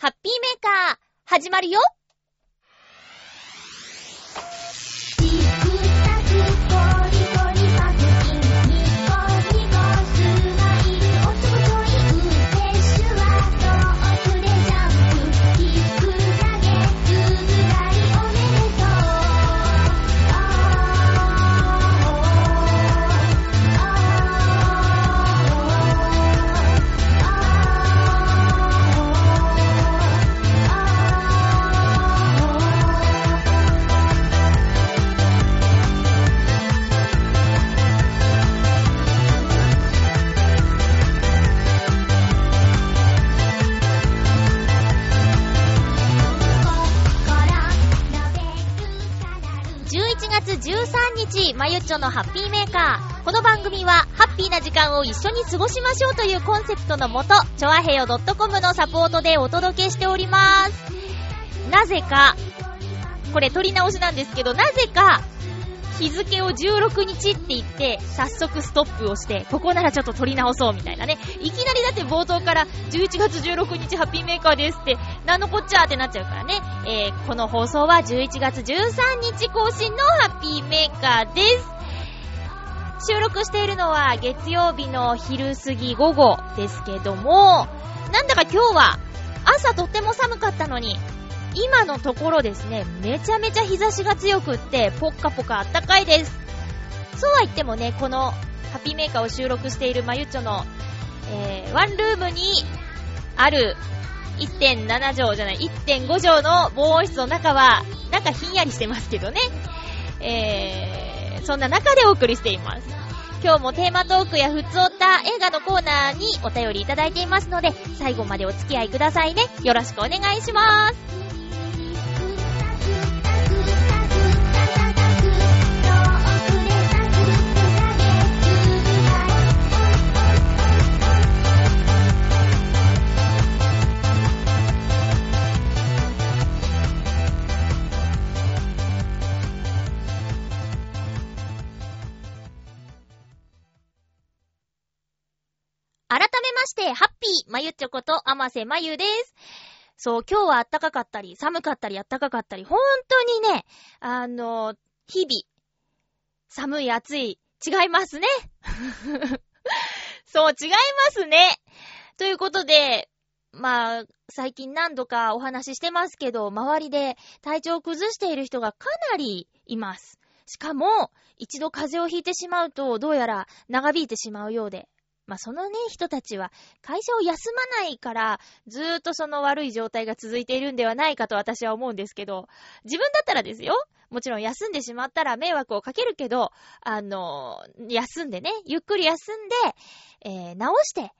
ハッピーメーカー、始まるよ。日、まゆっちょのハッピーメーカー。この番組は、ハッピーな時間を一緒に過ごしましょうというコンセプトのもと、ちょあへよ .com のサポートでお届けしております。なぜか、これ取り直しなんですけど、なぜか、日付を16日って言って、早速ストップをして、ここならちょっと取り直そうみたいなね。いきなりだって冒頭から11月16日ハッピーメーカーですって、なんのこっちゃってなっちゃうからね。えー、この放送は11月13日更新のハッピーメーカーです。収録しているのは月曜日の昼過ぎ午後ですけども、なんだか今日は朝とっても寒かったのに、今のところですね、めちゃめちゃ日差しが強くって、ぽっかぽかあったかいです。そうは言ってもね、このハッピーメーカーを収録しているまゆっちょの、えー、ワンルームにある1.7畳じゃない、1.5畳の防音室の中は、なんかひんやりしてますけどね。えー、そんな中でお送りしています。今日もテーマトークやふつおた映画のコーナーにお便りいただいていますので、最後までお付き合いくださいね。よろしくお願いします。めまして、ハッピー、まゆちょこと、あませまゆです。そう、今日は暖かかったり、寒かったり、暖かかったり、本当にね、あの、日々、寒い、暑い、違いますね。そう、違いますね。ということで、まあ、最近何度かお話ししてますけど、周りで体調を崩している人がかなりいます。しかも、一度風邪をひいてしまうと、どうやら長引いてしまうようで、まあ、そのね、人たちは会社を休まないから、ずーっとその悪い状態が続いているんではないかと私は思うんですけど、自分だったらですよ。もちろん休んでしまったら迷惑をかけるけど、あの、休んでね、ゆっくり休んで、えー、直して、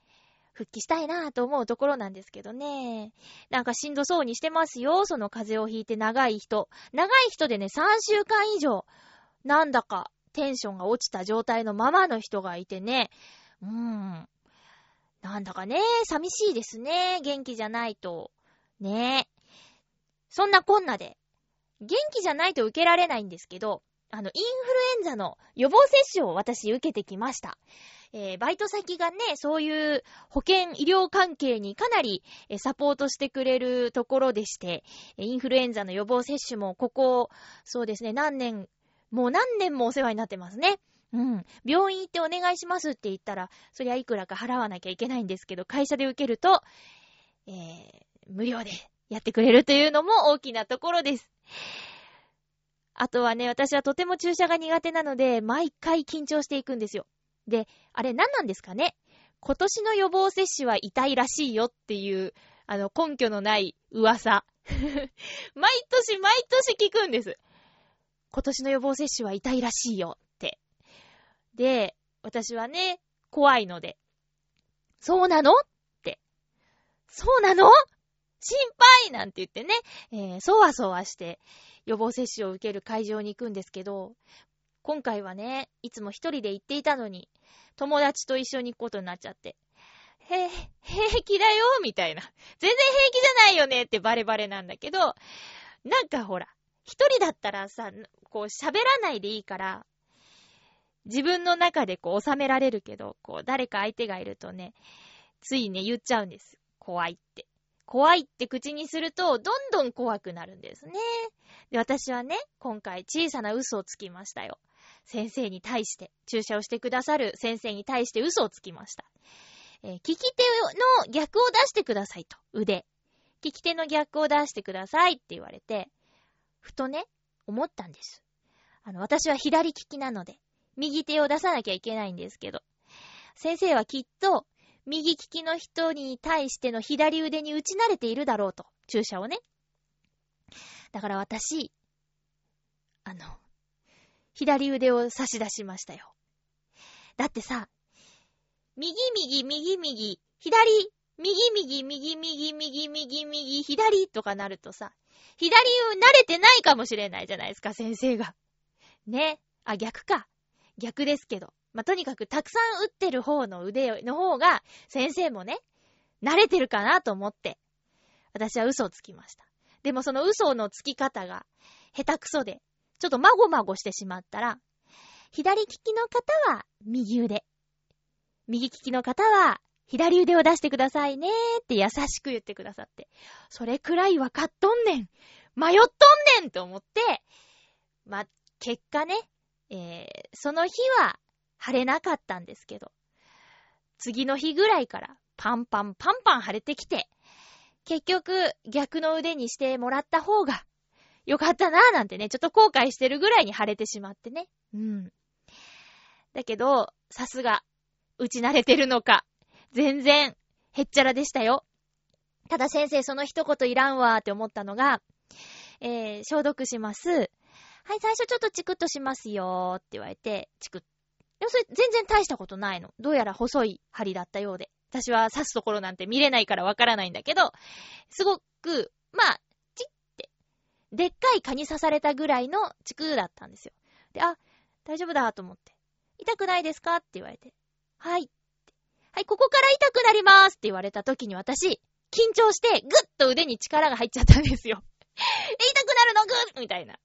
復帰したいなぁと思うところなんですけどね。なんかしんどそうにしてますよ、その風邪をひいて長い人。長い人でね、3週間以上、なんだかテンションが落ちた状態のままの人がいてね、うん。なんだかね、寂しいですね。元気じゃないと。ねそんなこんなで、元気じゃないと受けられないんですけど、あの、インフルエンザの予防接種を私受けてきました。えー、バイト先がね、そういう保健医療関係にかなりえーサポートしてくれるところでして、インフルエンザの予防接種もここ、そうですね、何年、もう何年もお世話になってますね。うん。病院行ってお願いしますって言ったら、そりゃいくらか払わなきゃいけないんですけど、会社で受けると、えー、無料でやってくれるというのも大きなところです。あとはね、私はとても注射が苦手なので、毎回緊張していくんですよ。で、あれ何なんですかね？今年の予防接種は痛いらしいよっていう、あの、根拠のない噂。毎年毎年聞くんです。今年の予防接種は痛いらしいよ。で、私はね、怖いので、そうなの？って。そうなの？心配！なんて言ってね、えー、そわそわして予防接種を受ける会場に行くんですけど、今回はね、いつも一人で行っていたのに、友達と一緒に行くことになっちゃって、へ、平気だよ？みたいな。全然平気じゃないよね？ってバレバレなんだけど、なんかほら、一人だったらさ、こう喋らないでいいから、自分の中でこう収められるけど、こう誰か相手がいるとね、ついね言っちゃうんです。怖いって。怖いって口にすると、どんどん怖くなるんですね。で、私はね、今回小さな嘘をつきましたよ。先生に対して、注射をしてくださる先生に対して嘘をつきました。えー、利き手の逆を出してくださいと、腕。利き手の逆を出してくださいって言われて、ふとね、思ったんです。あの、私は左利きなので、右手を出さなきゃいけないんですけど、先生はきっと、右利きの人に対しての左腕に打ち慣れているだろうと、注射をね。だから私、あの、左腕を差し出しましたよ。だってさ、右右右右、左、右右右右右右右左とかなるとさ、左慣れてないかもしれないじゃないですか、先生が。ね。あ、逆か。逆ですけど。まあ、とにかくたくさん打ってる方の腕の方が、先生もね、慣れてるかなと思って、私は嘘をつきました。でもその嘘のつき方が、下手くそで、ちょっとまごまごしてしまったら、左利きの方は右腕。右利きの方は左腕を出してくださいねーって優しく言ってくださって。それくらいわかっとんねん迷っとんねんと思って、ま、結果ね、えー、その日は晴れなかったんですけど、次の日ぐらいからパンパンパンパン晴れてきて、結局逆の腕にしてもらった方がよかったなーなんてね、ちょっと後悔してるぐらいに晴れてしまってね。うん。だけど、さすが、打ち慣れてるのか、全然、へっちゃらでしたよ。ただ先生その一言いらんわーって思ったのが、えー、消毒します。はい、最初ちょっとチクッとしますよーって言われて、チクッ。でもそれ全然大したことないの。どうやら細い針だったようで。私は刺すところなんて見れないからわからないんだけど、すごく、まあ、チッって、でっかい蚊に刺されたぐらいのチクだったんですよ。で、あ、大丈夫だと思って。痛くないですかって言われて。はい。はい、ここから痛くなりますって言われた時に私、緊張して、ぐっと腕に力が入っちゃったんですよ。痛くなるのぐっみたいな。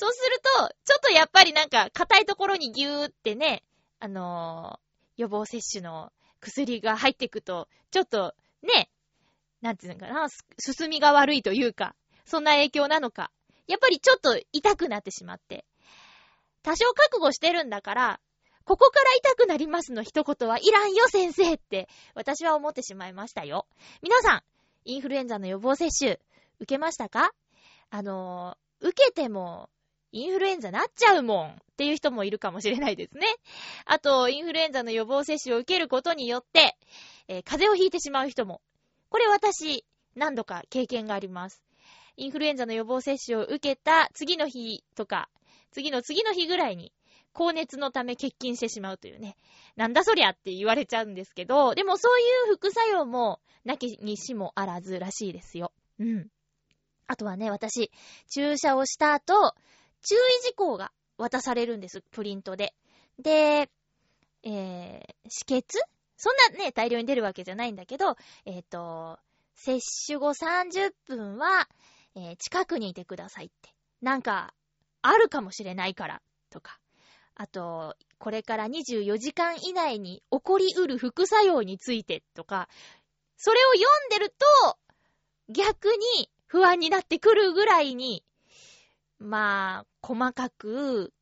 そうすると、ちょっとやっぱりなんか、硬いところにギューってね、あのー、予防接種の薬が入っていくと、ちょっと、ね、なんていうのかな、進みが悪いというか、そんな影響なのか。やっぱりちょっと痛くなってしまって。多少覚悟してるんだから、ここから痛くなりますの一言はいらんよ先生って私は思ってしまいましたよ。皆さん、インフルエンザの予防接種受けましたか？あのー、受けてもインフルエンザなっちゃうもんっていう人もいるかもしれないですね。あと、インフルエンザの予防接種を受けることによって、えー、風邪をひいてしまう人も。これ私、何度か経験があります。インフルエンザの予防接種を受けた次の日とか、次の次の日ぐらいに、高熱のため欠勤してしまうというね。なんだそりゃって言われちゃうんですけど、でもそういう副作用も、なきにしもあらずらしいですよ。うん。あとはね、私、注射をした後、注意事項が渡されるんです、プリントで。で、えー、止血？そんなね、大量に出るわけじゃないんだけど、えっ、ー、と、接種後30分は、えー、近くにいてくださいって。なんか、あるかもしれないから、とか。あと、これから24時間以内に起こりうる副作用についてとか、それを読んでると、逆に不安になってくるぐらいに、まあ、細かく、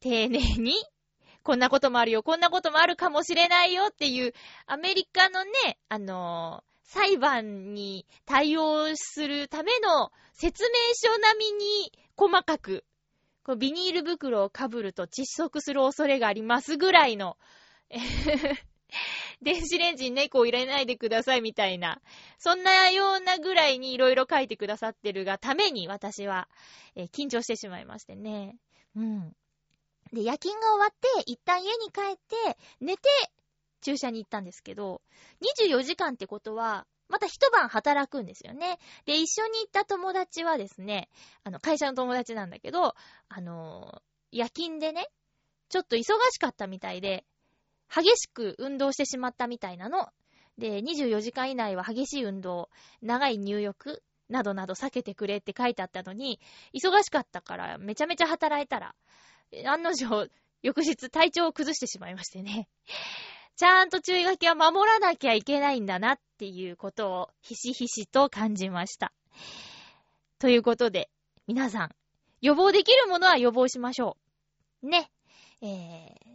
丁寧に、こんなこともあるよ、こんなこともあるかもしれないよっていう、アメリカのね、あの裁判に対応するための説明書並みに細かくこうビニール袋をかぶると窒息する恐れがありますぐらいの、電子レンジに猫を入れないでくださいみたいな、そんなようなぐらいに色々書いてくださってるがために私は、えー、緊張してしまいましてね。うん。で、夜勤が終わって、一旦家に帰って、寝て、注射に行ったんですけど、24時間ってことは、また一晩働くんですよね。で、一緒に行った友達はですね、あの、会社の友達なんだけど、あの夜勤でね、ちょっと忙しかったみたいで、激しく運動してしまったみたいなの。で、24時間以内は激しい運動、長い入浴などなど避けてくれって書いてあったのに、忙しかったからめちゃめちゃ働いたら、案の定、翌日体調を崩してしまいましてね。ちゃんと注意書きは守らなきゃいけないんだなっていうことをひしひしと感じました。ということで、皆さん、予防できるものは予防しましょう。ね。えー、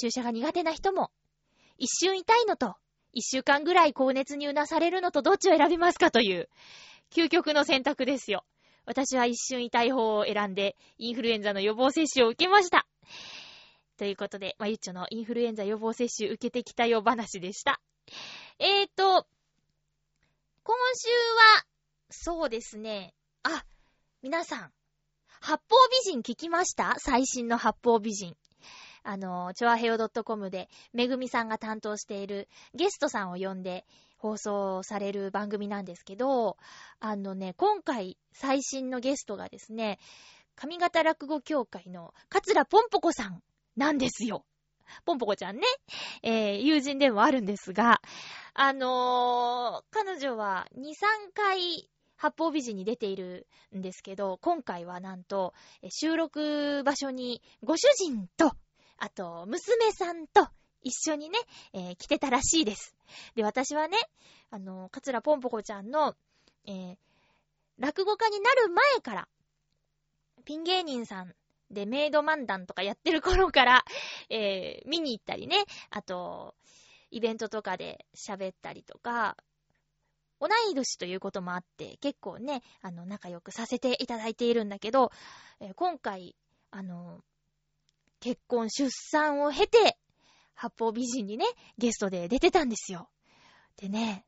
注射が苦手な人も、一瞬痛いのと、一週間ぐらい高熱にうなされるのとどっちを選びますかという、究極の選択ですよ。私は一瞬痛い方を選んで、インフルエンザの予防接種を受けました。ということで、まゆっちょのインフルエンザ予防接種受けてきたよ話でした。えーと、今週は、そうですね。あ、皆さん、八方美人聞きました？最新の八方美人。あの、チョアヘオ .com で、めぐみさんが担当しているゲストさんを呼んで放送される番組なんですけど、あのね、今回最新のゲストがですね、上方落語協会の桂ぽんぽこさんなんですよ。ぽんぽこちゃんね、えー、友人でもあるんですが、あのー、彼女は2、3回八方美人に出ているんですけど、今回はなんと、収録場所にご主人とあと、娘さんと一緒にね、えー、来てたらしいです。で、私はね、あの、かつらぽんぽこちゃんの、えー、落語家になる前から、ピン芸人さんでメイド漫談とかやってる頃から、えー、見に行ったりね、あと、イベントとかで喋ったりとか、同い年ということもあって、結構ね、あの、仲良くさせていただいているんだけど、えー、今回、あの、結婚、出産を経て、八方美人にね、ゲストで出てたんですよ。でね、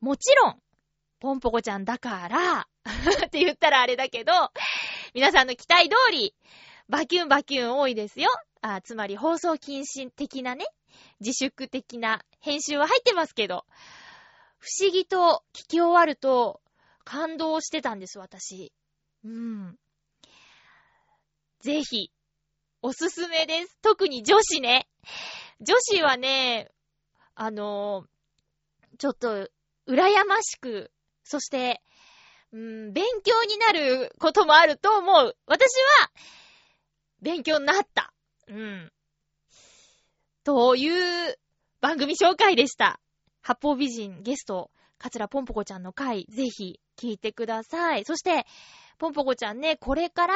もちろん、ポンポコちゃんだから って言ったらあれだけど、皆さんの期待通り、バキュンバキュン多いですよ。あつまり放送禁止的なね、自粛的な編集は入ってますけど、不思議と聞き終わると感動してたんです、私。うん。ぜひ、おすすめです。特に女子ね。女子はね、あのー、ちょっと、羨ましく、そして、うん、勉強になることもあると思う。私は、勉強になった。うん。という番組紹介でした。八方美人ゲスト、カツラポンポコちゃんの回、ぜひ聞いてください。そして、ポンポコちゃんね、これから、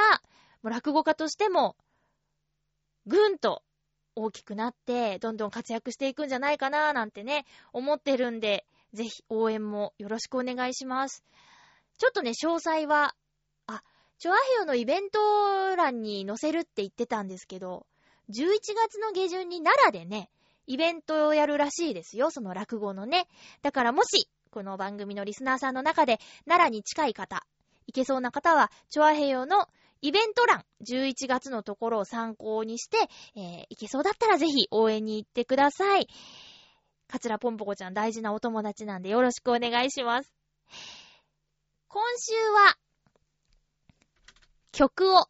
落語家としても、ぐんと大きくなって、どんどん活躍していくんじゃないかななんてね、思ってるんで、ぜひ応援もよろしくお願いします。ちょっとね、詳細は、あ、チョアヘヨのイベント欄に載せるって言ってたんですけど、11月の下旬に奈良でね、イベントをやるらしいですよ、その落語のね。だからもし、この番組のリスナーさんの中で、奈良に近い方、行けそうな方は、チョアヘヨのイベント欄、11月のところを参考にして、えー、行けそうだったらぜひ応援に行ってください。かつらぽんぽこちゃん大事なお友達なんでよろしくお願いします。今週は、曲を、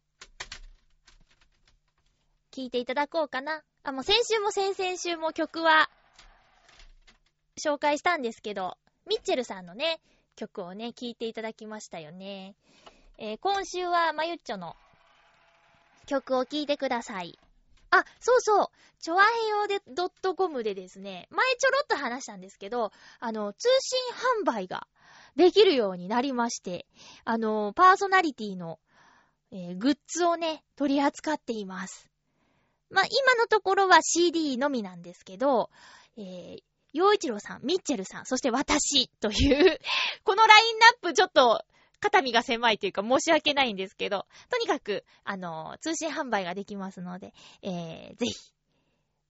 聴いていただこうかな。あ、もう先週も先々週も曲は、紹介したんですけど、ミッチェルさんのね、曲をね、聴いていただきましたよね。えー、今週はまゆっちょの曲を聴いてください。あ、そうそう。ちょわへよで .com でですね、前ちょろっと話したんですけど、あの、通信販売ができるようになりまして、あの、パーソナリティの、えー、グッズをね、取り扱っています。まあ、今のところは CD のみなんですけど、えー、洋一郎さん、ミッチェルさん、そして私というこのラインナップちょっと肩身が狭いというか申し訳ないんですけど、とにかく、あの、通信販売ができますので、えー、ぜひ、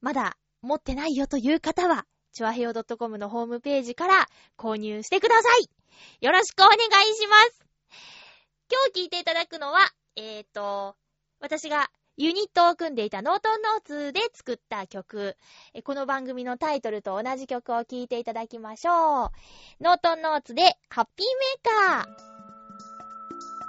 まだ持ってないよという方は、チョアヘオ .com のホームページから購入してくださいよろしくお願いします今日聴いていただくのは、えーと、私がユニットを組んでいたノートンノーツで作った曲。この番組のタイトルと同じ曲を聴いていただきましょう。ノートンノーツでハッピーメーカー。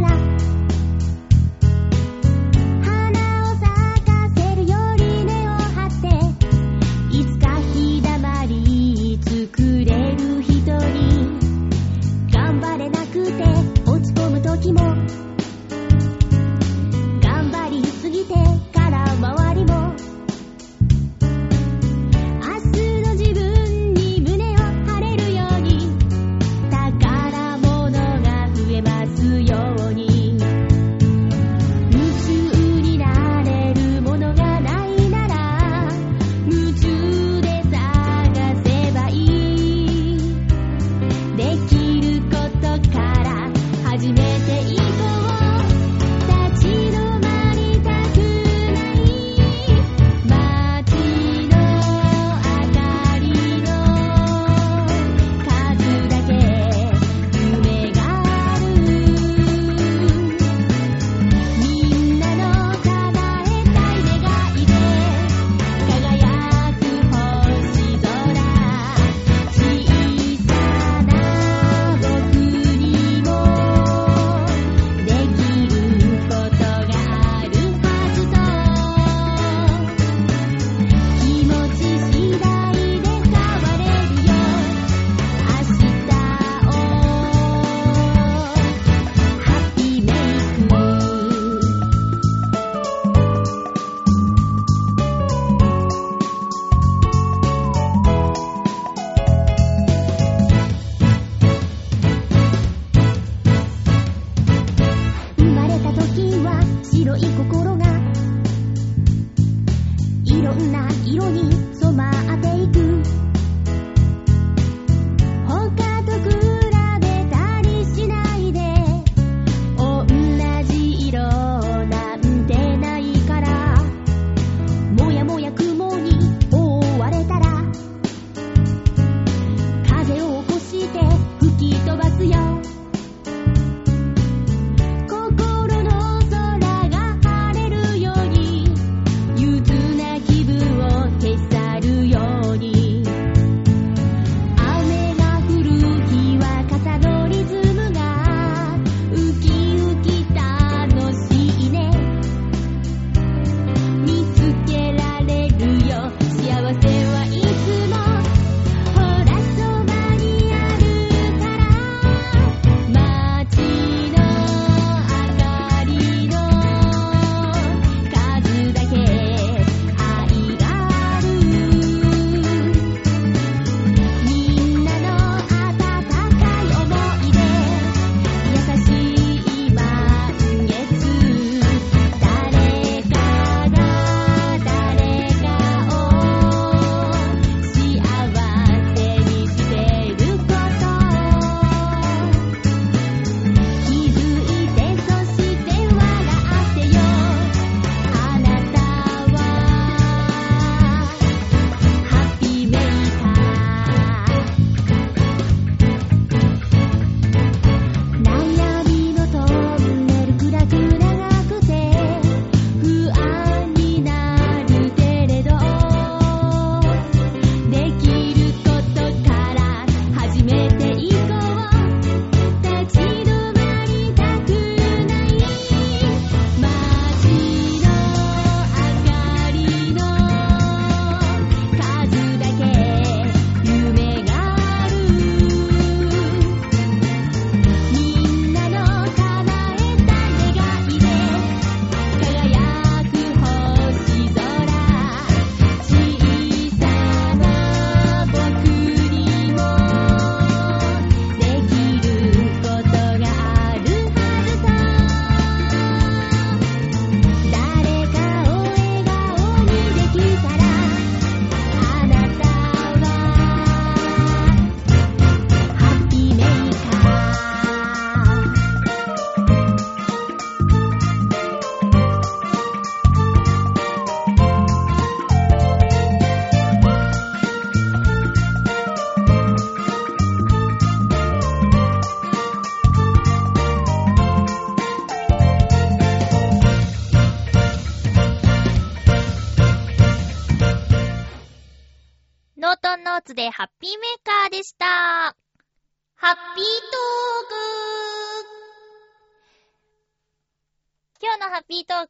Hola.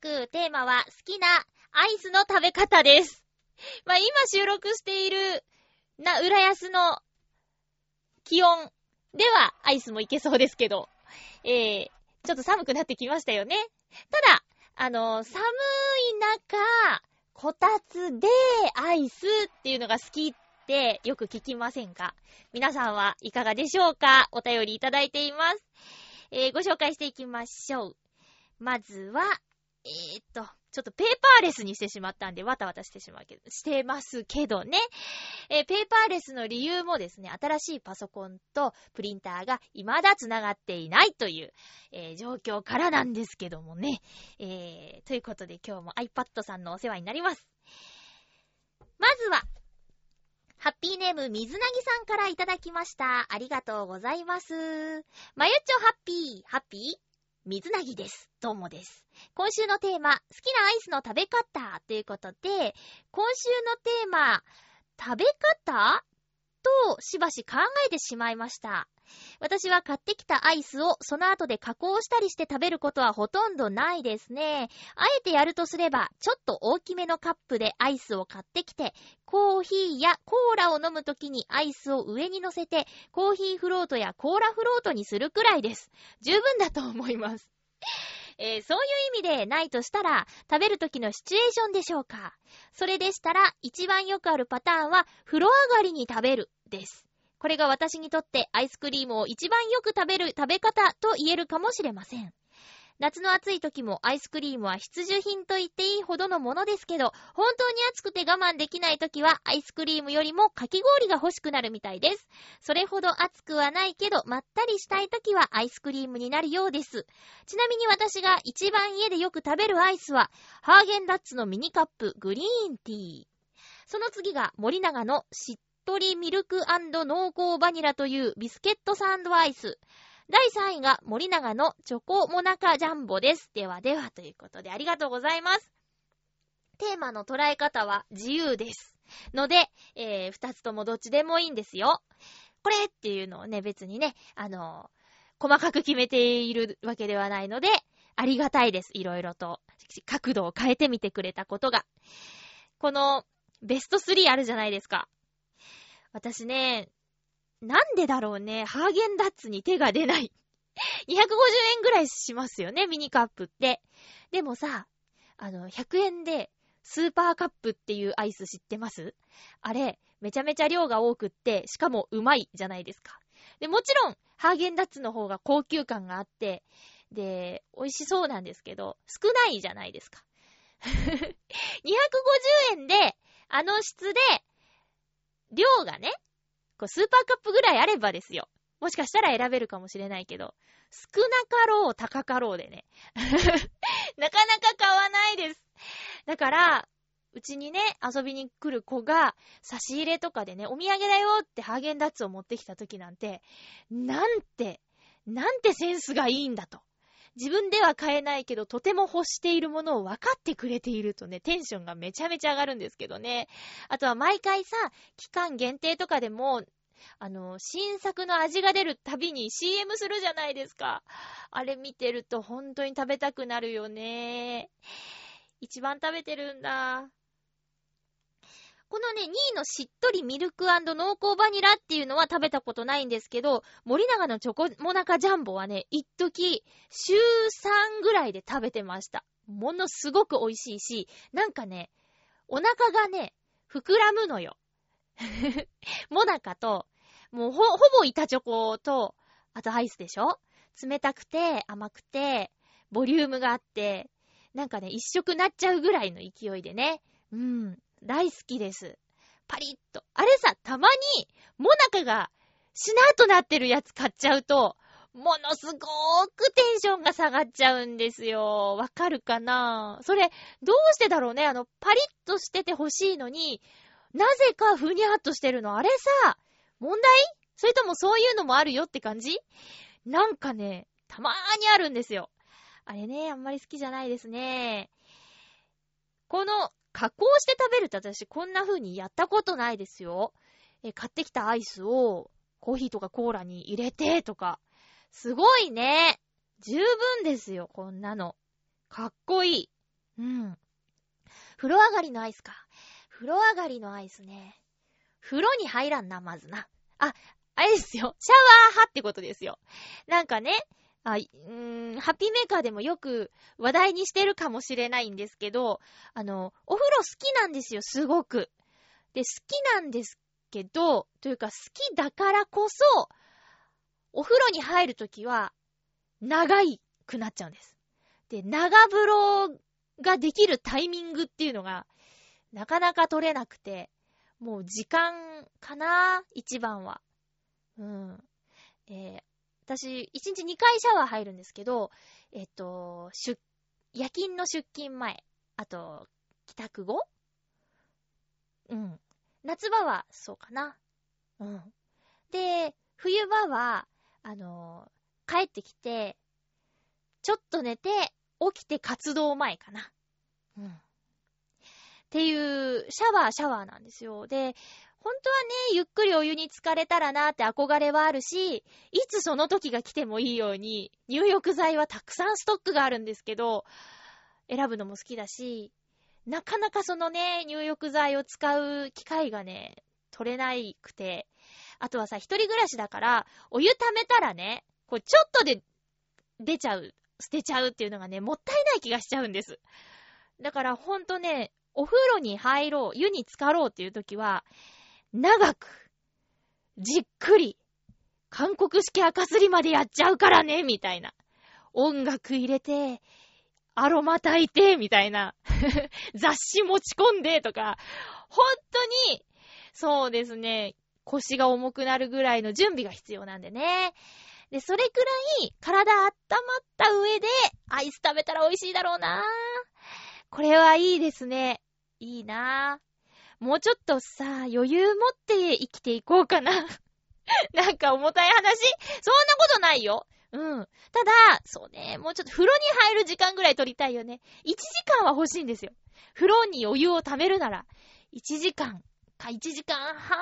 テーマは好きなアイスの食べ方です。まあ、今収録している、な、浦安の気温ではアイスもいけそうですけど、えー、ちょっと寒くなってきましたよね。ただ、あの、寒い中、こたつでアイスっていうのが好きってよく聞きませんか？皆さんはいかがでしょうか？お便りいただいています。えー、ご紹介していきましょう。まずは、えー、っと、ちょっとペーパーレスにしてしまったんで、わたわたしてしまうけど、してますけどね。えー、ペーパーレスの理由もですね、新しいパソコンとプリンターが未だ繋がっていないという、えー、状況からなんですけどもね。えー、ということで今日も iPad さんのお世話になります。まずは、ハッピーネーム、水なぎさんからいただきました。ありがとうございます。まゆっちょハッピー、ハッピー？水なぎです。どうもです。今週のテーマ、好きなアイスの食べ方ということで、今週のテーマ、食べ方としばし考えてしまいました。私は買ってきたアイスをその後で加工したりして食べることはほとんどないですね。あえてやるとすれば、ちょっと大きめのカップでアイスを買ってきて、コーヒーやコーラを飲むときにアイスを上に乗せて、コーヒーフロートやコーラフロートにするくらいです。十分だと思います。えー、そういう意味でないとしたら、食べる時のシチュエーションでしょうか？それでしたら、一番よくあるパターンは、風呂上がりに食べる、です。これが私にとってアイスクリームを一番よく食べる食べ方と言えるかもしれません。夏の暑い時もアイスクリームは必需品と言っていいほどのものですけど、本当に暑くて我慢できない時はアイスクリームよりもかき氷が欲しくなるみたいです。それほど暑くはないけど、まったりしたい時はアイスクリームになるようです。ちなみに私が一番家でよく食べるアイスは、ハーゲンダッツのミニカップグリーンティー。その次が森永のしっとりミルク濃厚バニラというビスケットサンドアイス。第3位が森永のチョコモナカジャンボです。ではではということでありがとうございます。テーマの捉え方は自由です。ので、えー、二つともどっちでもいいんですよ。これっていうのをね、別にね、あのー、細かく決めているわけではないので、ありがたいです。いろいろと。角度を変えてみてくれたことが。この、ベスト3あるじゃないですか。私ね、なんでだろうね、ハーゲンダッツに手が出ない。250円ぐらいしますよね、ミニカップって。でもさ、あの、100円で、スーパーカップっていうアイス知ってます？あれ、めちゃめちゃ量が多くって、しかもうまいじゃないですか。で、もちろん、ハーゲンダッツの方が高級感があって、で、美味しそうなんですけど、少ないじゃないですか。250円で、あの質で、量がね、こうスーパーカップぐらいあればですよ。もしかしたら選べるかもしれないけど、少なかろう、高かろうでね。なかなか買わないです。だから、うちにね、遊びに来る子が、差し入れとかでね、お土産だよってハーゲンダッツを持ってきた時なんて、なんて、なんてセンスがいいんだと。自分では買えないけど、とても欲しているものを分かってくれているとね、テンションがめちゃめちゃ上がるんですけどね。あとは毎回さ、期間限定とかでも、あの、新作の味が出るたびに CM するじゃないですか。あれ見てると本当に食べたくなるよね。一番食べてるんだ。このね、2位のしっとりミルク濃厚バニラっていうのは食べたことないんですけど、森永のチョコモナカジャンボはね、一時、週3ぐらいで食べてました。ものすごく美味しいし、なんかね、お腹がね、膨らむのよ。モナカと、もうほ、ほぼ板チョコと、あとアイスでしょ？冷たくて、甘くて、ボリュームがあって、なんかね、一食なっちゃうぐらいの勢いでね。うん。大好きです。パリッと。あれさ、たまに、モナカが、しなーとなってるやつ買っちゃうと、ものすごーくテンションが下がっちゃうんですよ。わかるかな？それ、どうしてだろうね？あの、パリッとしてて欲しいのに、なぜかふにゃっとしてるの。あれさ、問題？それともそういうのもあるよって感じ？なんかね、たまーにあるんですよ。あれね、あんまり好きじゃないですね。この加工して食べるって私こんな風にやったことないですよ。え買ってきたアイスをコーヒーとかコーラに入れてとか、すごいね。十分ですよ、こんなの。かっこいい。うん。風呂上がりのアイスか。風呂上がりのアイスね。風呂に入らんな、まずな。あ、あれですよ。シャワー派ってことですよ。なんかね、あ、うーん、ハッピーメーカーでもよく話題にしてるかもしれないんですけど、あの、お風呂好きなんですよ、すごく。で、好きなんですけど、というか好きだからこそ、お風呂に入るときは、長いくなっちゃうんです。で、長風呂ができるタイミングっていうのが、なかなか取れなくて、もう時間かな一番は。うん。えー、私、1日2回シャワー入るんですけど、えっと、出、夜勤の出勤前、あと、帰宅後？うん。夏場はそうかな。うん。で、冬場は、あの、帰ってきて、ちょっと寝て、起きて活動前かな。うん。っていう、シャワー、シャワーなんですよ。で、本当はね、ゆっくりお湯に浸かれたらなって憧れはあるし、いつその時が来てもいいように、入浴剤はたくさんストックがあるんですけど、選ぶのも好きだし、なかなかそのね、入浴剤を使う機会がね、取れないくて、あとはさ、一人暮らしだから、お湯溜めたらね、こう、ちょっとで出ちゃう、捨てちゃうっていうのがね、もったいない気がしちゃうんです。だからほんとね、お風呂に入ろう、湯に浸かろうっていう時は、長く、じっくり、韓国式赤すりまでやっちゃうからね、みたいな。音楽入れて、アロマ炊いて、みたいな。雑誌持ち込んで、とか。本当に、そうですね、腰が重くなるぐらいの準備が必要なんでね。で、それくらい体温まった上でアイス食べたら美味しいだろうなこれはいいですね。いいなもうちょっとさ、余裕持って生きていこうかな。なんか重たい話そんなことないよ。うん。ただ、そうね、もうちょっと風呂に入る時間ぐらい取りたいよね。1時間は欲しいんですよ。風呂にお湯を溜めるなら、1時間か1時間半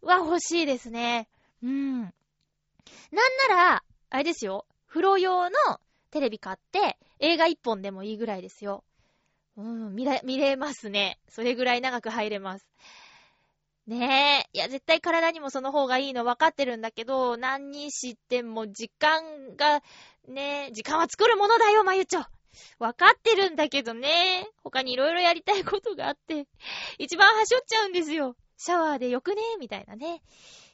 は欲しいですね。うん。なんなら、あれですよ。風呂用のテレビ買って、映画1本でもいいぐらいですよ。うん、見れ、見れますね。それぐらい長く入れます。ねえ。いや、絶対体にもその方がいいの分かってるんだけど、何にしても時間が、ねえ時間は作るものだよ、まゆちょ。分かってるんだけどね。他に色々やりたいことがあって、一番はしょっちゃうんですよ。シャワーでよくね？みたいなね。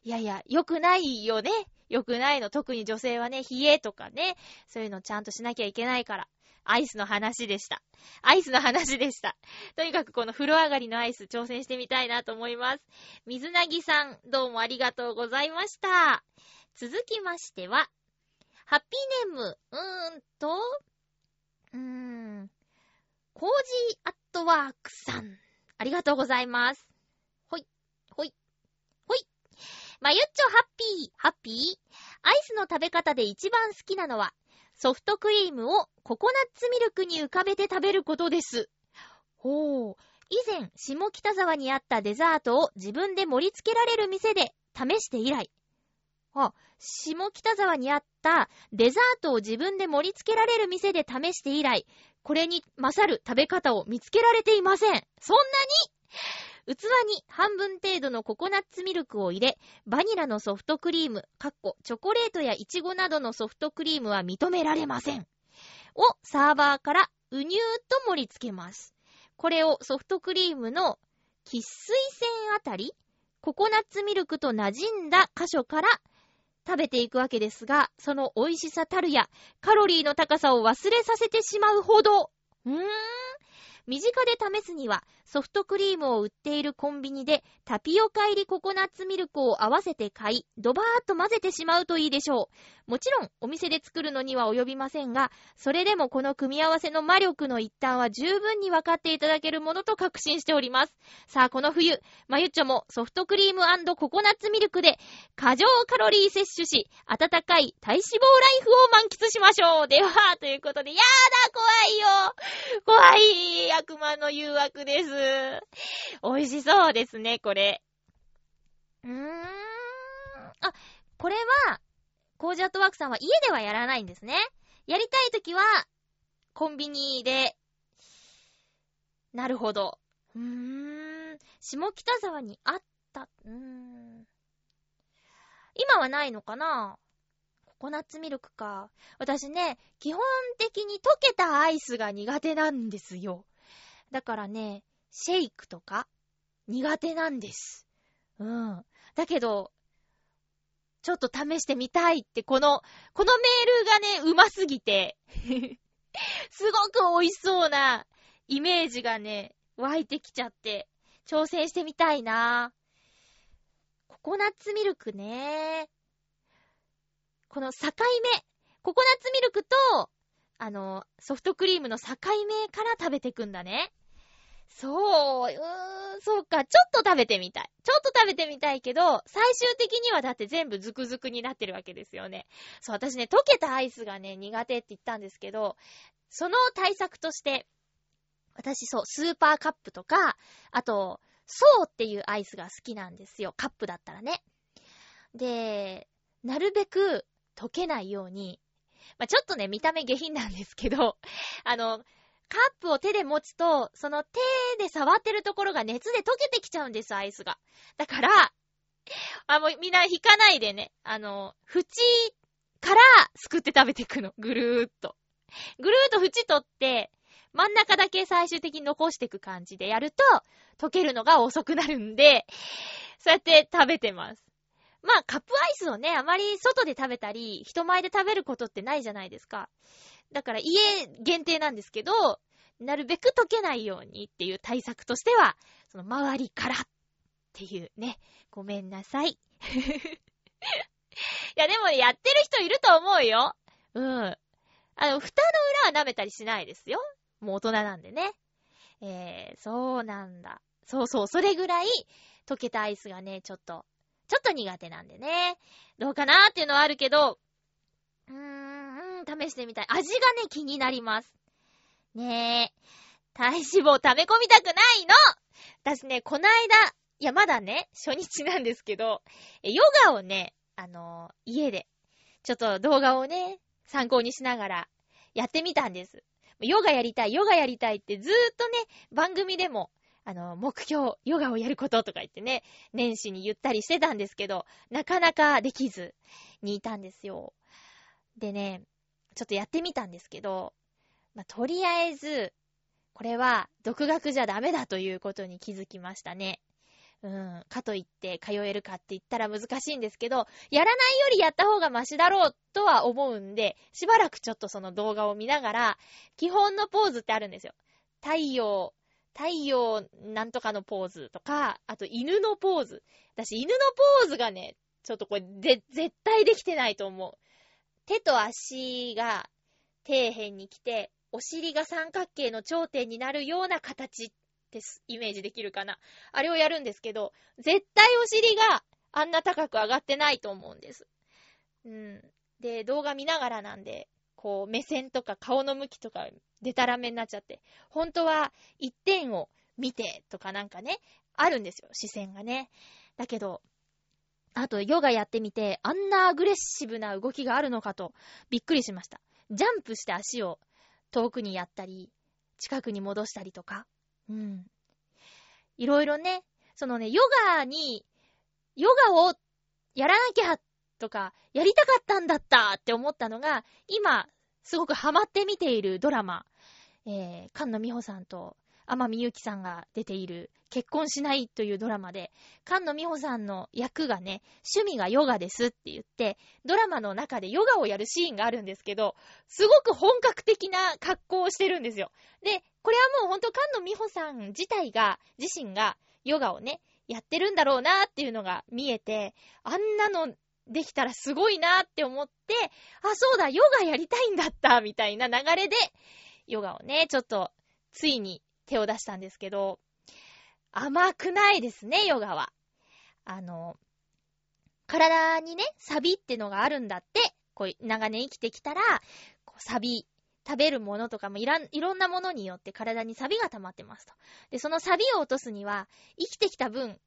いやいや、よくないよね。よくないの。特に女性はね、冷えとかね。そういうのちゃんとしなきゃいけないから。アイスの話でした。アイスの話でした。とにかくこの風呂上がりのアイス挑戦してみたいなと思います。水なぎさん、どうもありがとうございました。続きましては、ハッピーネーム、うーんと、うーん、コージーアットワークさん。ありがとうございます。ほい、ほい、ほい。まゆっちょハッピー、ハッピー？アイスの食べ方で一番好きなのは、ソフトクリームをココナッツミルクに浮かべて食べることです。ほう。以前、下北沢にあったデザートを自分で盛り付けられる店で試して以来。あ、下北沢にあったデザートを自分で盛り付けられる店で試して以来、これに勝る食べ方を見つけられていません。そんなに？器に半分程度のココナッツミルクを入れ、バニラのソフトクリーム、かっこ、チョコレートやイチゴなどのソフトクリームは認められません。をサーバーからうにゅーと盛り付けます。これをソフトクリームの喫水線あたり、ココナッツミルクと馴染んだ箇所から食べていくわけですが、その美味しさたるや、カロリーの高さを忘れさせてしまうほど、うーん、身近で試すには、ソフトクリームを売っているコンビニでタピオカ入りココナッツミルクを合わせて買い、ドバーッと混ぜてしまうといいでしょう。もちろん、お店で作るのには及びませんが、それでもこの組み合わせの魔力の一端は十分に分かっていただけるものと確信しております。さあ、この冬、まゆっちょもソフトクリームココナッツミルクで過剰カロリー摂取し、温かい体脂肪ライフを満喫しましょう。では、ということで、やだ、怖いよ怖い悪魔の誘惑です。美味しそうですね、これ。うーん。あ、これは、コージアットワークさんは家ではやらないんですね。やりたいときは、コンビニで、なるほど。うーん。下北沢にあった。うーん。今はないのかな？ココナッツミルクか。私ね、基本的に溶けたアイスが苦手なんですよ。だからね、シェイクとか苦手なんです。うん。だけど、ちょっと試してみたいって、この、このメールがね、うますぎて すごく美味しそうなイメージがね、湧いてきちゃって、挑戦してみたいなココナッツミルクね。この境目、ココナッツミルクと、あの、ソフトクリームの境目から食べてくんだね。そう、うーん、そうか、ちょっと食べてみたい。ちょっと食べてみたいけど、最終的にはだって全部ズクズクになってるわけですよね。そう、私ね、溶けたアイスがね、苦手って言ったんですけど、その対策として、私そう、スーパーカップとか、あと、爽っていうアイスが好きなんですよ。カップだったらね。で、なるべく溶けないように、まあ、ちょっとね、見た目下品なんですけど、あの、カップを手で持つと、その手で触ってるところが熱で溶けてきちゃうんです、アイスが。だから、あ、もうみんな引かないでね、あの、縁からすくって食べていくの。ぐるーっと。ぐるーっと縁取って、真ん中だけ最終的に残していく感じでやると、溶けるのが遅くなるんで、そうやって食べてます。まあ、カップアイスをね、あまり外で食べたり、人前で食べることってないじゃないですか。だから家限定なんですけど、なるべく溶けないようにっていう対策としては、その周りからっていうね、ごめんなさい。いやでもね、やってる人いると思うよ。うん。あの、蓋の裏は舐めたりしないですよ。もう大人なんでね。えー、そうなんだ。そうそう、それぐらい溶けたアイスがね、ちょっと、ちょっと苦手なんでね。どうかなーっていうのはあるけど、うーん、試してみたい。味がね、気になります。ねえ。体脂肪溜め込みたくないの私ね、こないだ、いや、まだね、初日なんですけど、ヨガをね、あのー、家で、ちょっと動画をね、参考にしながら、やってみたんです。ヨガやりたい、ヨガやりたいってずーっとね、番組でも、あの、目標、ヨガをやることとか言ってね、年始に言ったりしてたんですけど、なかなかできずにいたんですよ。でね、ちょっとやってみたんですけど、まあ、とりあえず、これは独学じゃダメだということに気づきましたね。うん、かといって通えるかって言ったら難しいんですけど、やらないよりやった方がマシだろうとは思うんで、しばらくちょっとその動画を見ながら、基本のポーズってあるんですよ。太陽、太陽なんとかのポーズとか、あと犬のポーズ。私犬のポーズがね、ちょっとこれで、絶対できてないと思う。手と足が底辺に来て、お尻が三角形の頂点になるような形ってイメージできるかな。あれをやるんですけど、絶対お尻があんな高く上がってないと思うんです。うん。で、動画見ながらなんで、こう、目線とか顔の向きとか、でたらめになっちゃって、本当は一点を見てとかなんかね、あるんですよ、視線がね。だけど、あと、ヨガやってみて、あんなアグレッシブな動きがあるのかと、びっくりしました。ジャンプして足を遠くにやったり、近くに戻したりとか。うん。いろいろね、そのね、ヨガに、ヨガをやらなきゃっとか、やりたかったんだったって思ったのが、今、すごくハマって見ているドラマ、えー、菅野美穂さんと天海祐希さんが出ている結婚しないというドラマで、菅野美穂さんの役がね、趣味がヨガですって言って、ドラマの中でヨガをやるシーンがあるんですけど、すごく本格的な格好をしてるんですよ。で、これはもうほんと菅野美穂さん自体が、自身がヨガをね、やってるんだろうなっていうのが見えて、あんなのできたらすごいなって思って、あ、そうだ、ヨガやりたいんだった、みたいな流れで、ヨガをね、ちょっと、ついに手を出したんですけど、甘くないですね、ヨガは。あの、体にね、サビってのがあるんだって、こう、長年生きてきたら、こうサビ、食べるものとかもいらん、いろんなものによって体にサビが溜まってますと。で、そのサビを落とすには、生きてきた分、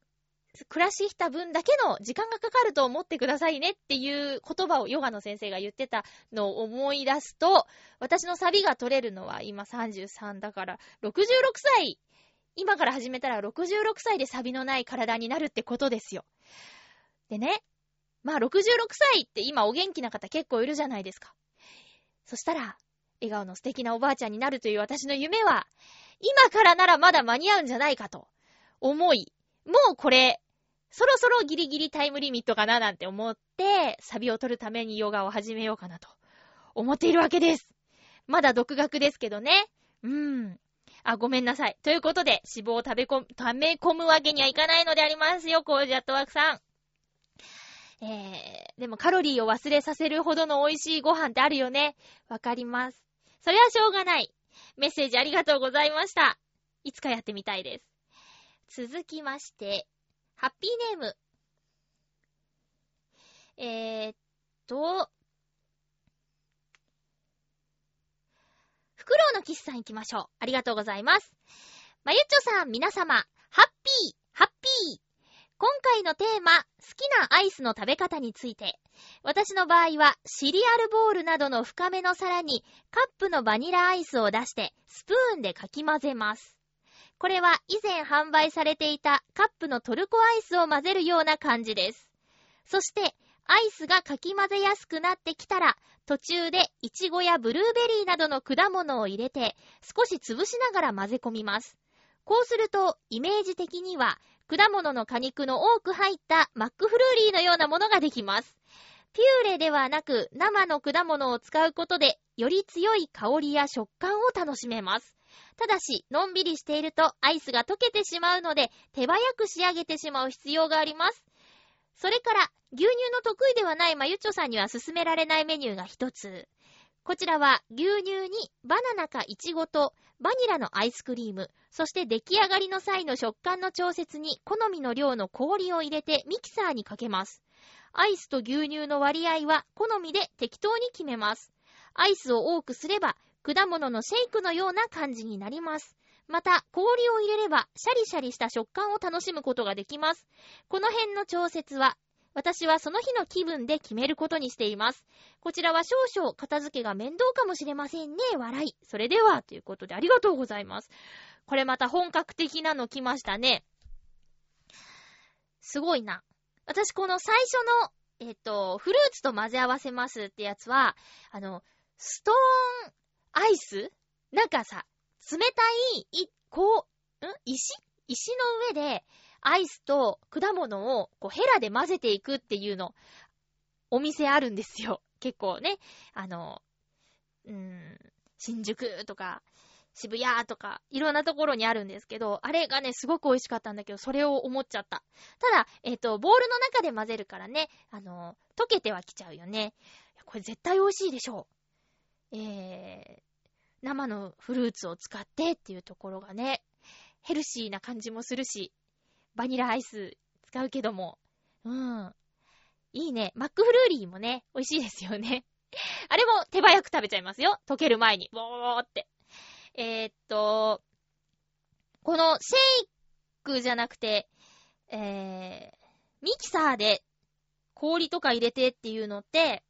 暮らした分だけの時間がかかると思ってくださいねっていう言葉をヨガの先生が言ってたのを思い出すと、私のサビが取れるのは今33だから、66歳、今から始めたら66歳でサビのない体になるってことですよ。でね、まあ66歳って今お元気な方結構いるじゃないですか。そしたら、笑顔の素敵なおばあちゃんになるという私の夢は、今からならまだ間に合うんじゃないかと思い、もうこれ、そろそろギリギリタイムリミットかななんて思って、サビを取るためにヨガを始めようかなと思っているわけです。まだ独学ですけどね。うーん。あ、ごめんなさい。ということで、脂肪を食べ込む、溜め込むわけにはいかないのでありますよ、コージアットワークさん。えー、でもカロリーを忘れさせるほどの美味しいご飯ってあるよね。わかります。それはしょうがない。メッセージありがとうございました。いつかやってみたいです。続きまして、ハッピーネーム。えー、っと、フクロウのキスさん行きましょう。ありがとうございます。まゆっちょさん、皆様、ハッピー、ハッピー。今回のテーマ、好きなアイスの食べ方について。私の場合は、シリアルボールなどの深めの皿に、カップのバニラアイスを出して、スプーンでかき混ぜます。これは以前販売されていたカップのトルコアイスを混ぜるような感じです。そして、アイスがかき混ぜやすくなってきたら、途中でイチゴやブルーベリーなどの果物を入れて、少し潰しながら混ぜ込みます。こうすると、イメージ的には、果物の果肉の多く入ったマックフルーリーのようなものができます。ピューレではなく生の果物を使うことで、より強い香りや食感を楽しめます。ただし、のんびりしているとアイスが溶けてしまうので、手早く仕上げてしまう必要があります。それから、牛乳の得意ではないまゆっちょさんには勧められないメニューが一つ。こちらは牛乳にバナナかイチゴとバニラのアイスクリーム、そして出来上がりの際の食感の調節に好みの量の氷を入れてミキサーにかけます。アイスと牛乳の割合は好みで適当に決めます。アイスを多くすれば果物のシェイクのような感じになります。また、氷を入れればシャリシャリした食感を楽しむことができます。この辺の調節は私はその日の気分で決めることにしています。こちらは少々片付けが面倒かもしれませんね。笑い。それでは、ということでありがとうございます。これまた本格的なの来ましたね。すごいな。私この最初の、えっ、と、フルーツと混ぜ合わせますってやつは、あの、ストーンアイス？なんかさ、冷たい、い、こう、ん？石？石の上で、アイスと果物をこうヘラで混ぜていくっていうの、お店あるんですよ。結構ね。あの、うーん、新宿とか、渋谷とか、いろんなところにあるんですけど、あれがね、すごく美味しかったんだけど、それを思っちゃった。ただ、えっ、ー、と、ボールの中で混ぜるからね、あの、溶けてはきちゃうよね。これ絶対美味しいでしょう。えー、生のフルーツを使ってっていうところがね、ヘルシーな感じもするし、バニラアイス使うけども。うん。いいね。マックフルーリーもね、美味しいですよね。あれも手早く食べちゃいますよ。溶ける前に。ボーって。えー、っと、このシェイクじゃなくて、えー、ミキサーで氷とか入れてっていうのって、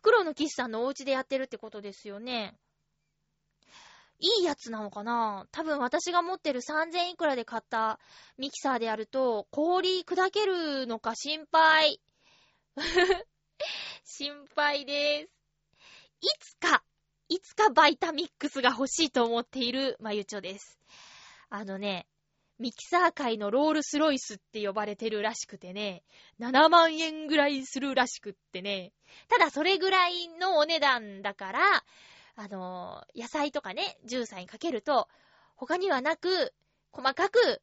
袋の騎士さんのお家でやってるってことですよね。いいやつなのかな？多分私が持ってる3000いくらで買ったミキサーでやると、氷砕けるのか心配。心配です。いつか、いつかバイタミックスが欲しいと思っているまゆちょです。あのね、ミキサー界のロールスロイスって呼ばれてるらしくてね、7万円ぐらいするらしくってね、ただそれぐらいのお値段だから、あのー、野菜とかね、ジューサーにかけると、他にはなく、細かく、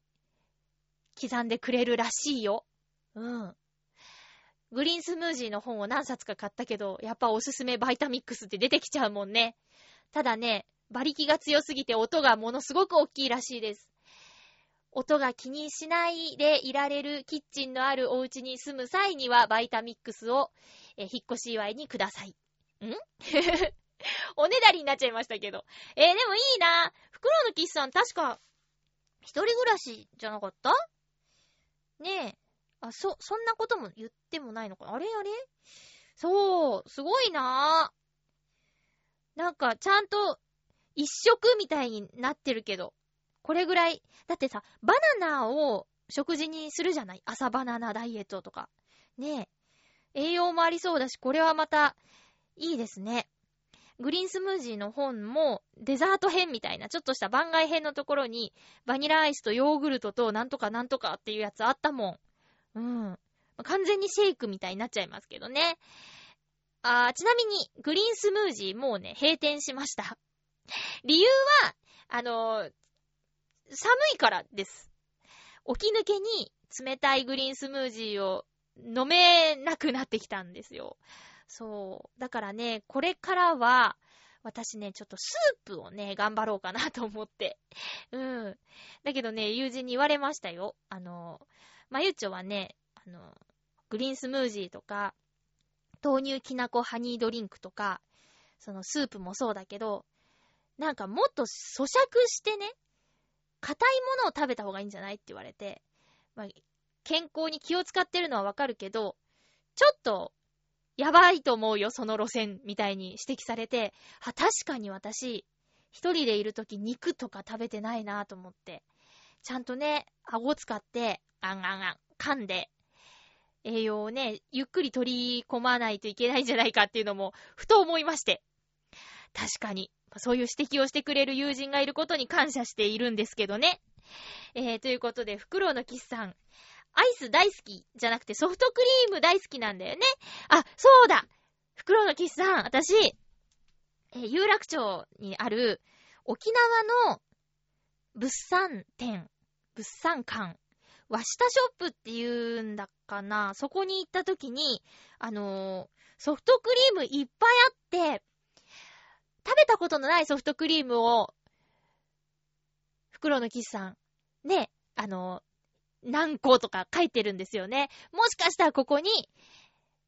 刻んでくれるらしいよ。うん。グリーンスムージーの本を何冊か買ったけど、やっぱおすすめバイタミックスって出てきちゃうもんね。ただね、馬力が強すぎて音がものすごく大きいらしいです。音が気にしないでいられるキッチンのあるお家に住む際にはバイタミックスを、引っ越し祝いにください。ん？おねだりになっちゃいましたけど。えー、でもいいな。袋のキスさん確か、一人暮らしじゃなかった？ねえ。あ、そ、そんなことも言ってもないのかあれあれ？そう、すごいな。なんか、ちゃんと、一食みたいになってるけど、これぐらい。だってさ、バナナを食事にするじゃない？朝バナナダイエットとか。ねえ。栄養もありそうだし、これはまた、いいですね。グリーンスムージーの本も、デザート編みたいな、ちょっとした番外編のところに、バニラアイスとヨーグルトとなんとかなんとかっていうやつあったもん。うん。完全にシェイクみたいになっちゃいますけどね。あー、ちなみに、グリーンスムージーもうね、閉店しました。理由は、あのー、寒いからです。起き抜けに冷たいグリーンスムージーを飲めなくなってきたんですよ。そう。だからね、これからは、私ね、ちょっとスープをね、頑張ろうかなと思って。うん。だけどね、友人に言われましたよ。あの、まゆっちょはね、あの、グリーンスムージーとか、豆乳きなこハニードリンクとか、そのスープもそうだけど、なんかもっと咀嚼してね、硬いものを食べた方がいいんじゃないって言われて、まあ、健康に気を使ってるのはわかるけど、ちょっとやばいと思うよ、その路線、みたいに指摘されて、あ、確かに私、一人でいるとき肉とか食べてないなと思って、ちゃんとね、顎使って、あんあんあん、噛んで、栄養をね、ゆっくり取り込まないといけないんじゃないかっていうのも、ふと思いまして。確かに、そういう指摘をしてくれる友人がいることに感謝しているんですけどね。えー、ということで、フクロウのキスさん、アイス大好きじゃなくてソフトクリーム大好きなんだよね。あ、そうだ袋のキスさん、私、えー、有楽町にある沖縄の物産店、物産館、和下ショップっていうんだかな、そこに行った時に、あのー、ソフトクリームいっぱいあって、食べたことのないソフトクリームを、袋のキスさん、ね、あの何個とか書いてるんですよね。もしかしたらここに、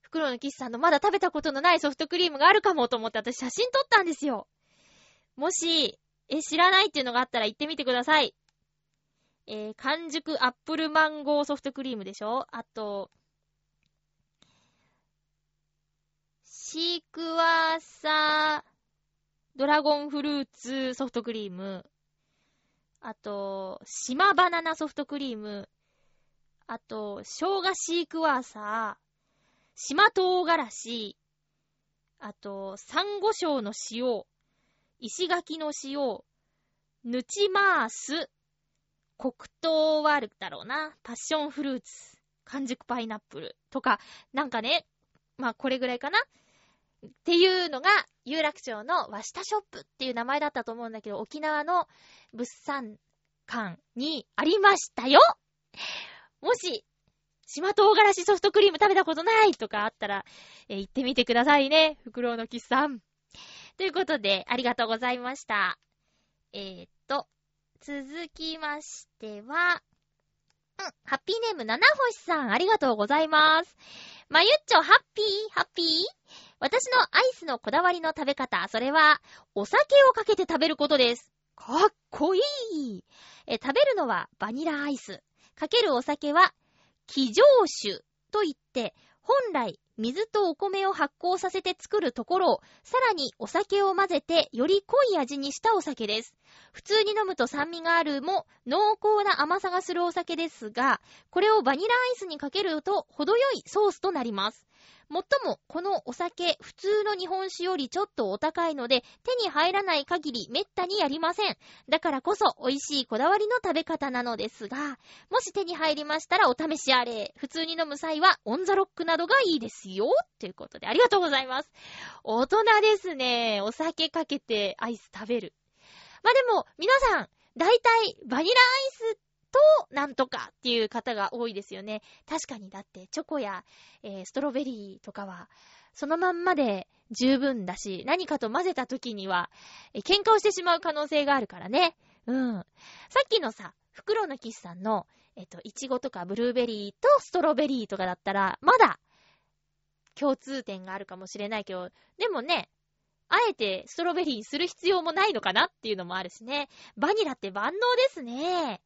袋のキスさんのまだ食べたことのないソフトクリームがあるかもと思って私写真撮ったんですよ。もし、え、知らないっていうのがあったら行ってみてください。えー、完熟アップルマンゴーソフトクリームでしょ？あと、シークワーサードラゴンフルーツソフトクリーム。あと、島バナナソフトクリーム。あと、生姜シークワーサー、島唐辛子、あと、サンゴ礁の塩、石垣の塩、ヌチマース、黒糖はあるだろうな。パッションフルーツ、完熟パイナップルとか、なんかね、まあこれぐらいかな。っていうのが、有楽町の和下ショップっていう名前だったと思うんだけど、沖縄の物産館にありましたよもし、島唐辛子ソフトクリーム食べたことないとかあったら、えー、行ってみてくださいね。フクロウのキスさん。ということで、ありがとうございました。えー、っと、続きましては、ハッピーネーム七星さん、ありがとうございます。まゆっちょ、ハッピー、ハッピー？私のアイスのこだわりの食べ方、それは、お酒をかけて食べることです。かっこいいえ食べるのはバニラアイス。かけるお酒は、気上酒といって、本来、水とお米を発酵させて作るところを、さらにお酒を混ぜて、より濃い味にしたお酒です。普通に飲むと酸味があるも、濃厚な甘さがするお酒ですが、これをバニラアイスにかけると、程よいソースとなります。もっとも、このお酒、普通の日本酒よりちょっとお高いので、手に入らない限りめったにやりません。だからこそ、美味しいこだわりの食べ方なのですが、もし手に入りましたらお試しあれ。普通に飲む際は、オンザロックなどがいいですよ。ということで、ありがとうございます。大人ですね。お酒かけてアイス食べる。まあ、でも、皆さん、大体、バニラアイスっと、なんとかっていう方が多いですよね。確かにだって、チョコや、えー、ストロベリーとかは、そのまんまで十分だし、何かと混ぜた時には、えー、喧嘩をしてしまう可能性があるからね。うん。さっきのさ、袋のキスさんの、えっ、と、イチゴとかブルーベリーとストロベリーとかだったら、まだ、共通点があるかもしれないけど、でもね、あえてストロベリーにする必要もないのかなっていうのもあるしね。バニラって万能ですね。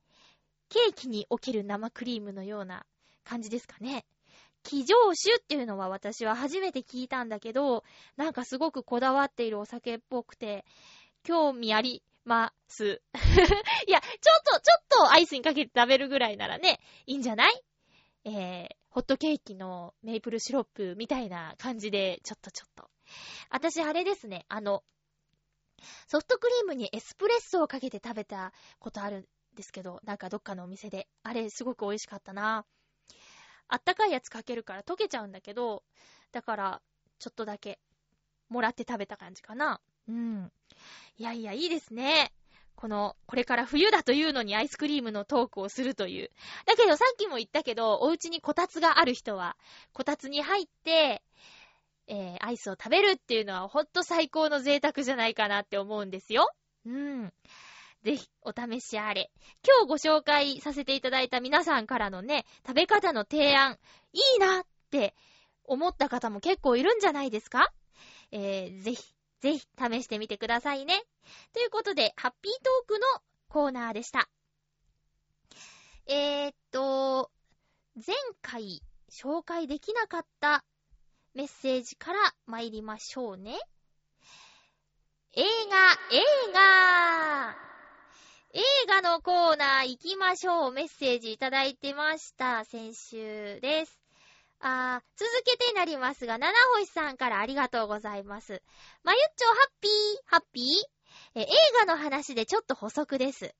ケーキにおける生クリームのような感じですかね。気上酒っていうのは私は初めて聞いたんだけど、なんかすごくこだわっているお酒っぽくて、興味あります。いや、ちょっと、ちょっとアイスにかけて食べるぐらいならね、いいんじゃない？えー、ホットケーキのメイプルシロップみたいな感じで、ちょっとちょっと。私、あれですね、あの、ソフトクリームにエスプレッソをかけて食べたことあるですけど、なんかどっかのお店で。あれ、すごく美味しかったな。あったかいやつかけるから溶けちゃうんだけど、だから、ちょっとだけ、もらって食べた感じかな。うん。いやいや、いいですね。この、これから冬だというのにアイスクリームのトークをするという。だけどさっきも言ったけど、お家にこたつがある人は、こたつに入って、えー、アイスを食べるっていうのはほんと最高の贅沢じゃないかなって思うんですよ。うん。ぜひ、お試しあれ。今日ご紹介させていただいた皆さんからのね、食べ方の提案、いいなって思った方も結構いるんじゃないですか？えー、ぜひ、ぜひ試してみてくださいね。ということで、ハッピートークのコーナーでした。えー、っと、前回紹介できなかったメッセージから参りましょうね。映画、映画映画のコーナー行きましょう。メッセージいただいてました。先週です。あ、続けてになりますが、七星さんからありがとうございます。まゆっちょハッピー、ハッピー？え、映画の話でちょっと補足です。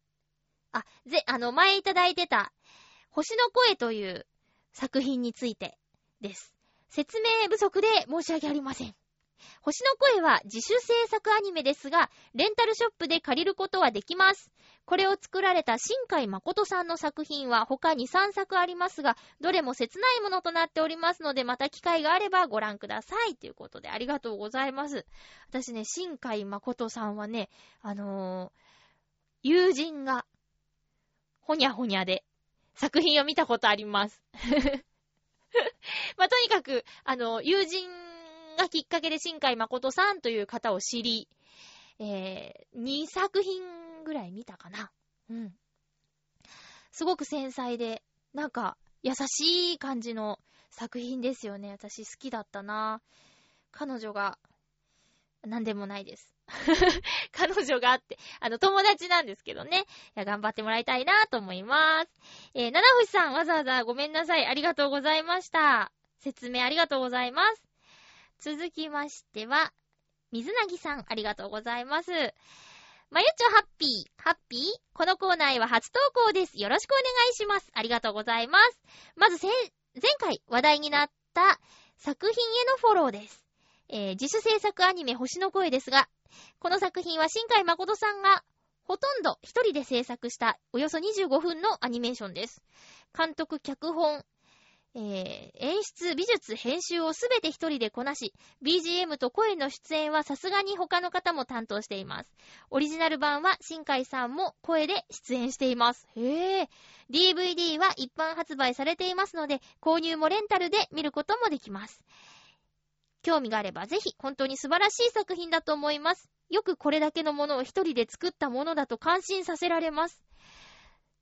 あ、ぜ、あの、前いただいてた、星の声という作品についてです。説明不足で申し訳ありません。星の声は自主制作アニメですが、レンタルショップで借りることはできます。これを作られた新海誠さんの作品は他に3作ありますが、どれも切ないものとなっておりますので、また機会があればご覧ください。ということで、ありがとうございます。私ね、新海誠さんはね、あのー、友人が、ほにゃほにゃで、作品を見たことあります。まあ、とにかく、あの、友人がきっかけで新海誠さんという方を知り、えー、2作品ぐらい見たかな。うん。すごく繊細で、なんか、優しい感じの作品ですよね。私好きだったな。彼女が、なんでもないです。彼女があって、あの、友達なんですけどね。いや、頑張ってもらいたいなと思います。えー、七星さん、わざわざごめんなさい。ありがとうございました。説明ありがとうございます。続きましては、水なぎさん、ありがとうございます。まゆちょハッピー、ハッピー？このコーナーは初投稿です。よろしくお願いします。ありがとうございます。まず、前回話題になった作品へのフォローです。えー、自主制作アニメ星の声ですが、この作品は新海誠さんがほとんど一人で制作したおよそ25分のアニメーションです。監督、脚本、えー、演出、美術、編集をすべて一人でこなし、BGM と声の出演はさすがに他の方も担当しています。オリジナル版は新海さんも声で出演しています。へぇ。DVD は一般発売されていますので、購入もレンタルで見ることもできます。興味があればぜひ、本当に素晴らしい作品だと思います。よくこれだけのものを一人で作ったものだと感心させられます。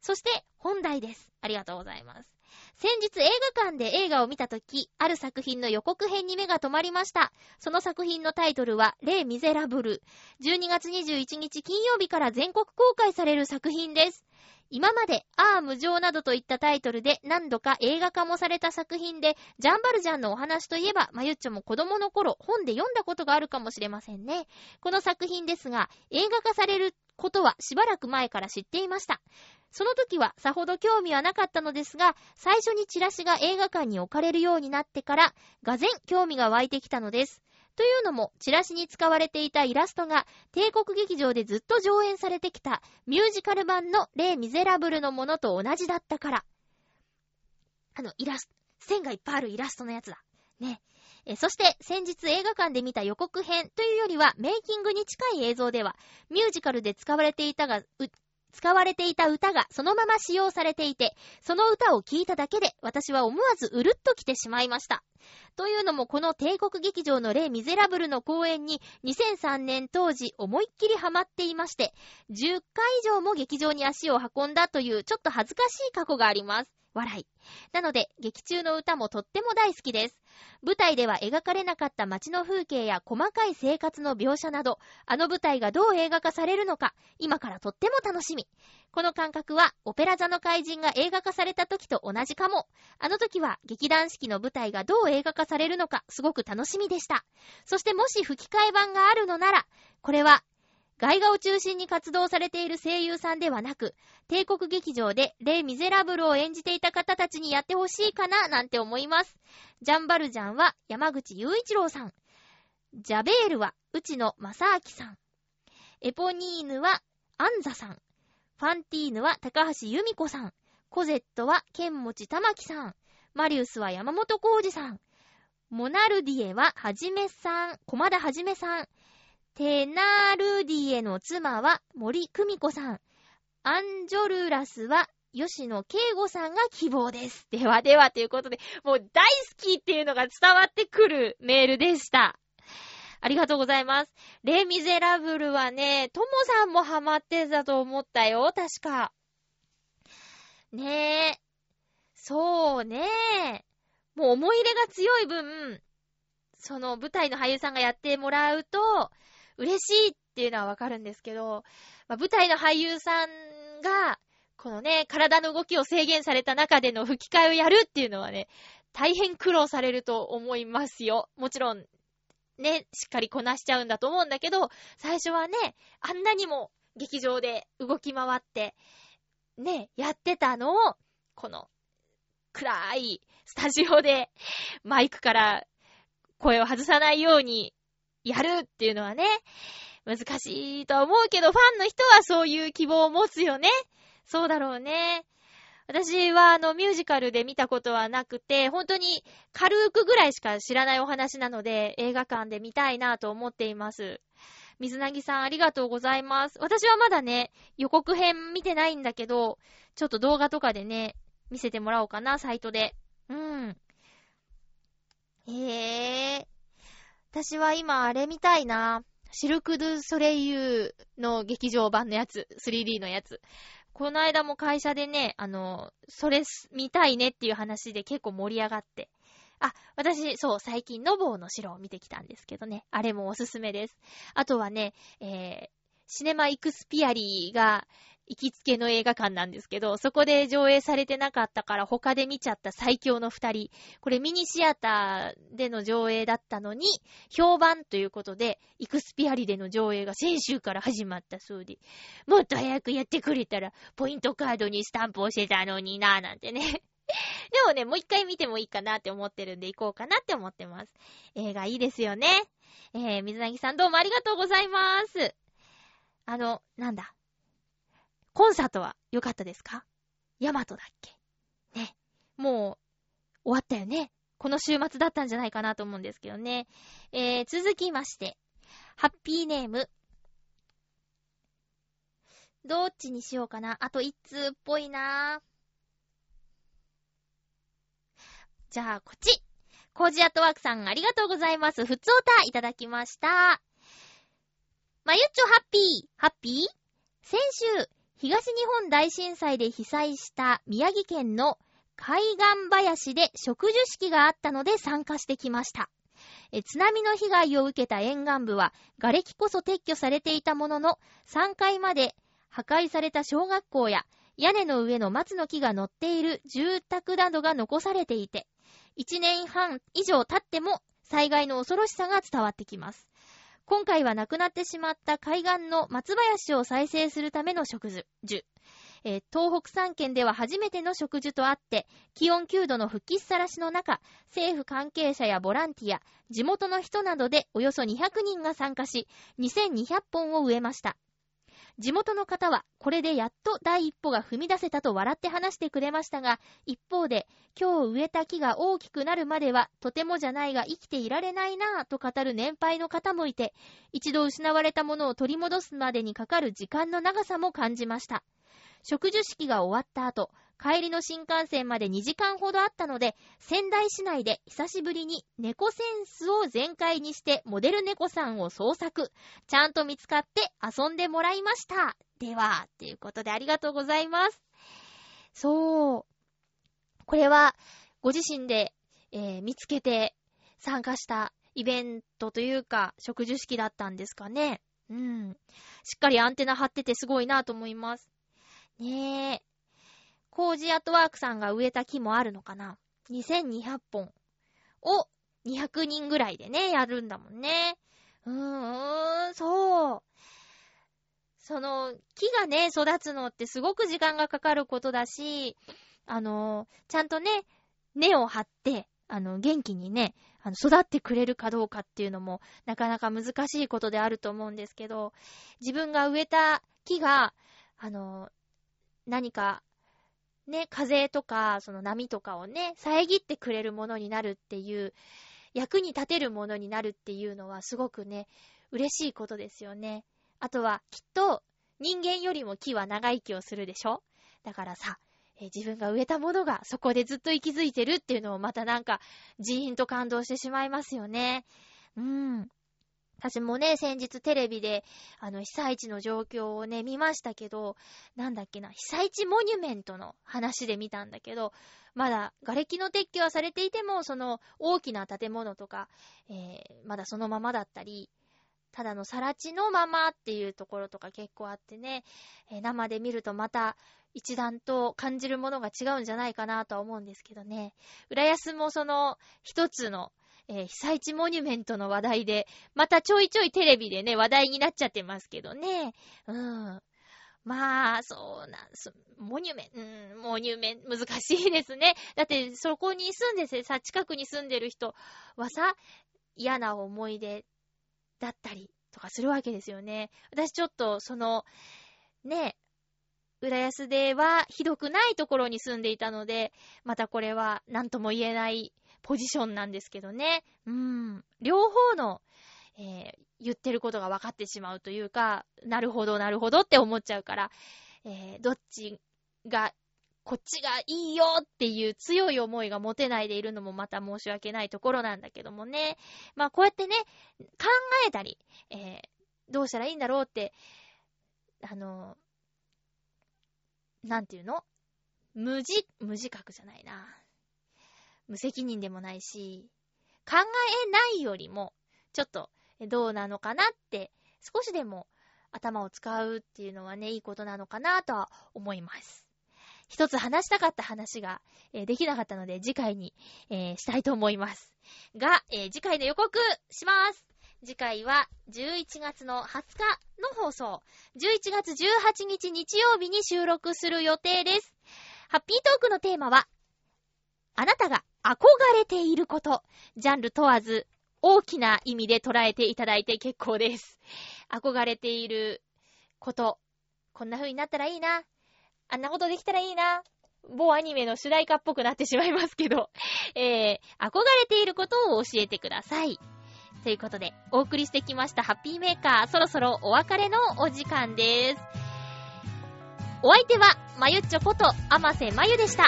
そして、本題です。ありがとうございます。先日映画館で映画を見たとき、ある作品の予告編に目が止まりました。その作品のタイトルは、レイ・ミゼラブル。12月21日金曜日から全国公開される作品です。今まで、ああ無情などといったタイトルで何度か映画化もされた作品で、ジャンバルジャンのお話といえば、まゆっちょも子供の頃、本で読んだことがあるかもしれませんね。この作品ですが、映画化されることはしばらく前から知っていました。その時はさほど興味はなかったのですが、最初にチラシが映画館に置かれるようになってから、がぜん興味が湧いてきたのです。というのも、チラシに使われていたイラストが、帝国劇場でずっと上演されてきた、ミュージカル版のレイ・ミゼラブルのものと同じだったから。あの、イラスト、線がいっぱいあるイラストのやつだ。ね。えそして、先日映画館で見た予告編というよりは、メイキングに近い映像では、ミュージカルで使われていたが、使われていた歌がそのまま使用されていて、その歌を聴いただけで私は思わずうるっと来てしまいました。というのもこの帝国劇場のレイ・ミゼラブルの公演に2003年当時思いっきりハマっていまして、10回以上も劇場に足を運んだというちょっと恥ずかしい過去があります。笑い。なので、劇中の歌もとっても大好きです。舞台では描かれなかった街の風景や細かい生活の描写など、あの舞台がどう映画化されるのか、今からとっても楽しみ。この感覚は、オペラ座の怪人が映画化された時と同じかも。あの時は、劇団四季の舞台がどう映画化されるのか、すごく楽しみでした。そしてもし吹き替え版があるのなら、これは外画を中心に活動されている声優さんではなく、帝国劇場でレイ・ミゼラブルを演じていた方たちにやってほしいかな、なんて思います。ジャンバルジャンは山口雄一郎さん。ジャベールは内野正明さん。エポニーヌはアンザさん。ファンティーヌは高橋由美子さん。コゼットは剣持玉木さん。マリウスは山本浩二さん。モナルディエははじめさん、駒田はじめさん。テナルディエの妻は森久美子さん。アンジョルラスは吉野慶吾さんが希望です。ではではということで、もう大好きっていうのが伝わってくるメールでした。ありがとうございます。レ・ミゼラブルはね、トモさんもハマってたと思ったよ、確か。ねえ。そうね。もう思い入れが強い分、その舞台の俳優さんがやってもらうと、嬉しいっていうのはわかるんですけど、まあ、舞台の俳優さんが、このね、体の動きを制限された中での吹き替えをやるっていうのはね、大変苦労されると思いますよ。もちろん、ね、しっかりこなしちゃうんだと思うんだけど、最初はね、あんなにも劇場で動き回って、ね、やってたのを、この、暗いスタジオで、マイクから声を外さないようにやるっていうのはね、難しいと思うけど、ファンの人はそういう希望を持つよね。そうだろうね。私はあのミュージカルで見たことはなくて、本当に軽くぐらいしか知らないお話なので、映画館で見たいなと思っています。水なぎさんありがとうございます。私はまだね、予告編見てないんだけど、ちょっと動画とかでね、見せてもらおうかな、サイトで。うん。へえ。私は今あれ見たいな。シルク・ドゥ・ソレイユの劇場版のやつ、3D のやつ。この間も会社でね、あの、それ見たいねっていう話で結構盛り上がって。あ、私、そう、最近、ノボーの城を見てきたんですけどね。あれもおすすめです。あとはね、えー、シネマ・イクスピアリーが、行きつけの映画館なんですけど、そこで上映されてなかったから他で見ちゃった最強の二人。これミニシアターでの上映だったのに、評判ということで、イクスピアリでの上映が先週から始まったそうで、もっと早くやってくれたら、ポイントカードにスタンプ押せたのになぁなんてね。でもね、もう一回見てもいいかなって思ってるんで行こうかなって思ってます。映画いいですよね。えー、水なぎさんどうもありがとうございます。あの、なんだ？コンサートは良かったですか？ヤマトだっけ？ね。もう、終わったよね。この週末だったんじゃないかなと思うんですけどね。えー、続きまして、ハッピーネーム。どっちにしようかな？あと一通っぽいなじゃあ、こっち。コージアットワークさんありがとうございます。ふつおたいただきました。まゆっちょハッピー。ハッピー？先週、東日本大震災で被災した宮城県の海岸林で植樹式があったので参加してきました。津波の被害を受けた沿岸部は、瓦礫こそ撤去されていたものの、3階まで破壊された小学校や、屋根の上の松の木が乗っている住宅などが残されていて、1年半以上経っても災害の恐ろしさが伝わってきます。今回は亡くなってしまった海岸の松林を再生するための植樹。えー、東北3県では初めての植樹とあって、気温9度の吹きさらしの中、政府関係者やボランティア、地元の人などでおよそ200人が参加し、2200本を植えました。地元の方は、これでやっと第一歩が踏み出せたと笑って話してくれましたが、一方で、今日植えた木が大きくなるまでは、とてもじゃないが生きていられないなぁと語る年配の方もいて、一度失われたものを取り戻すまでにかかる時間の長さも感じました。植樹式が終わった後、帰りの新幹線まで2時間ほどあったので、仙台市内で久しぶりに猫センスを全開にしてモデル猫さんを捜索。ちゃんと見つかって遊んでもらいました。では、ということでありがとうございます。そう。これは、ご自身で、えー、見つけて参加したイベントというか、植樹式だったんですかね。うん。しっかりアンテナ張っててすごいなと思います。ねえ。コージアートワークさんが植えた木もあるのかな ?2200 本を200人ぐらいでね、やるんだもんね。うーん、そう。その、木がね、育つのってすごく時間がかかることだし、あの、ちゃんとね、根を張って、あの、元気にね、あの、育ってくれるかどうかっていうのも、なかなか難しいことであると思うんですけど、自分が植えた木が、あの、何か、ね、風とか、その波とかをね、遮ってくれるものになるっていう、役に立てるものになるっていうのは、すごくね、嬉しいことですよね。あとは、きっと、人間よりも木は長生きをするでしょ？だからさ、え自分が植えたものがそこでずっと息づいてるっていうのをまたなんか、ジーンと感動してしまいますよね。うん。私もね、先日テレビで、あの、被災地の状況をね、見ましたけど、なんだっけな、被災地モニュメントの話で見たんだけど、まだ、瓦礫の撤去はされていても、その、大きな建物とか、えー、まだそのままだったり、ただの更地のままっていうところとか結構あってね、えー、生で見るとまた一段と感じるものが違うんじゃないかなとは思うんですけどね。浦安もその一つの、えー、被災地モニュメントの話題で、またちょいちょいテレビでね、話題になっちゃってますけどね。うん。まあ、そうなんす。モニュメント、うん、モニュメント、難しいですね。だって、そこに住んでてさ、近くに住んでる人はさ、嫌な思い出だったりとかするわけですよね。私ちょっと、その、ね、浦安ではひどくないところに住んでいたので、またこれは何とも言えないポジションなんですけどね。うん。両方の、えー、言ってることが分かってしまうというか、なるほど、なるほどって思っちゃうから、えー、どっちが、こっちがいいよっていう強い思いが持てないでいるのもまた申し訳ないところなんだけどもね。まあこうやってね、考えたり、えー、どうしたらいいんだろうって、あの、なんていうの？無自、無自覚じゃないな。無責任でもないし、考えないよりも、ちょっとどうなのかなって、少しでも頭を使うっていうのはね、いいことなのかなとは思います。一つ話したかった話が、えー、できなかったので、次回に、えー、したいと思います。が、えー、次回の予告します次回は11月の20日の放送。11月18日日曜日に収録する予定です。ハッピートークのテーマは、あなたが憧れていること。ジャンル問わず、大きな意味で捉えていただいて結構です。憧れていること。こんな風になったらいいな。あんなことできたらいいな。某アニメの主題歌っぽくなってしまいますけど、えー、憧れていることを教えてください。ということで、お送りしてきましたハッピーメーカー、そろそろお別れのお時間です。お相手は、まゆっちょこと、あませまゆでした。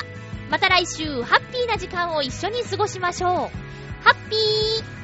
また来週、ハッピーな時間を一緒に過ごしましょう。ハッピー